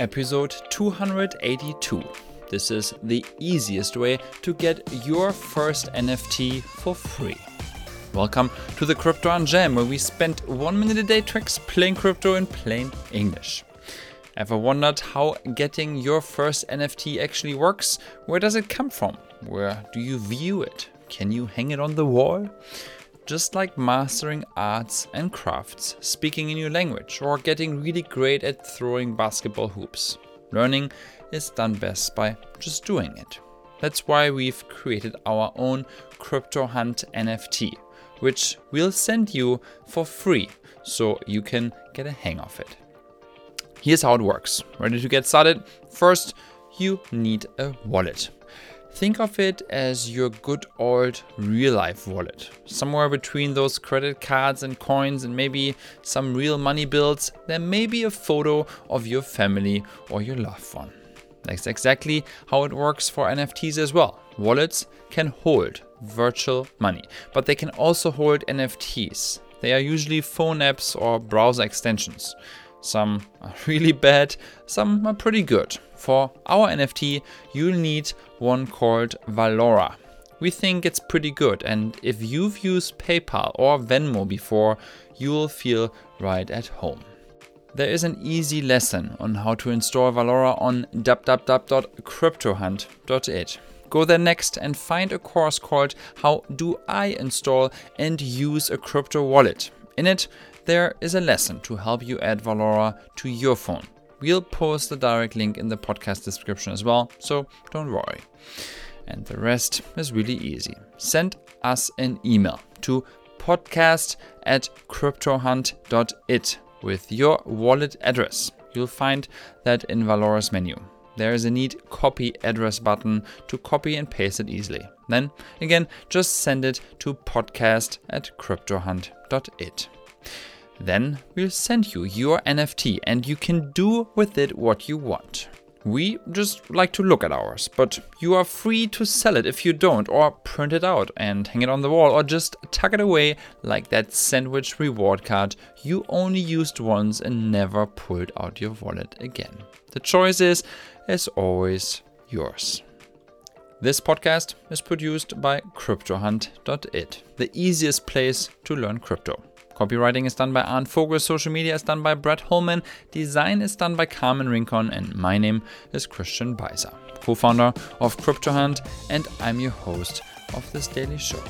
episode 282. This is the easiest way to get your first NFT for free. Welcome to the Crypto Jam, where we spend one minute a day to explain crypto in plain English. Ever wondered how getting your first NFT actually works? Where does it come from? Where do you view it? Can you hang it on the wall? Just like mastering arts and crafts, speaking a new language, or getting really great at throwing basketball hoops. Learning is done best by just doing it. That's why we've created our own Crypto Hunt NFT, which we'll send you for free so you can get a hang of it. Here's how it works. Ready to get started? First, you need a wallet. Think of it as your good old real life wallet. Somewhere between those credit cards and coins and maybe some real money bills, there may be a photo of your family or your loved one. That's exactly how it works for NFTs as well. Wallets can hold virtual money, but they can also hold NFTs. They are usually phone apps or browser extensions. Some are really bad, some are pretty good. For our NFT, you'll need one called Valora. We think it's pretty good, and if you've used PayPal or Venmo before, you'll feel right at home. There is an easy lesson on how to install Valora on www.cryptohunt.it. Go there next and find a course called How Do I Install and Use a Crypto Wallet. In it, there is a lesson to help you add Valora to your phone. We'll post the direct link in the podcast description as well, so don't worry. And the rest is really easy. Send us an email to podcast at cryptohunt.it with your wallet address. You'll find that in Valora's menu. There is a neat copy address button to copy and paste it easily. Then, again, just send it to podcast at cryptohunt.it. Then we'll send you your NFT and you can do with it what you want. We just like to look at ours, but you are free to sell it if you don't, or print it out and hang it on the wall, or just tuck it away like that sandwich reward card you only used once and never pulled out your wallet again. The choice is, as always, yours. This podcast is produced by CryptoHunt.it, the easiest place to learn crypto. Copywriting is done by Arndt Vogel, social media is done by Brett Holman, design is done by Carmen Rincon, and my name is Christian Beiser, co founder of CryptoHunt, and I'm your host of this daily show.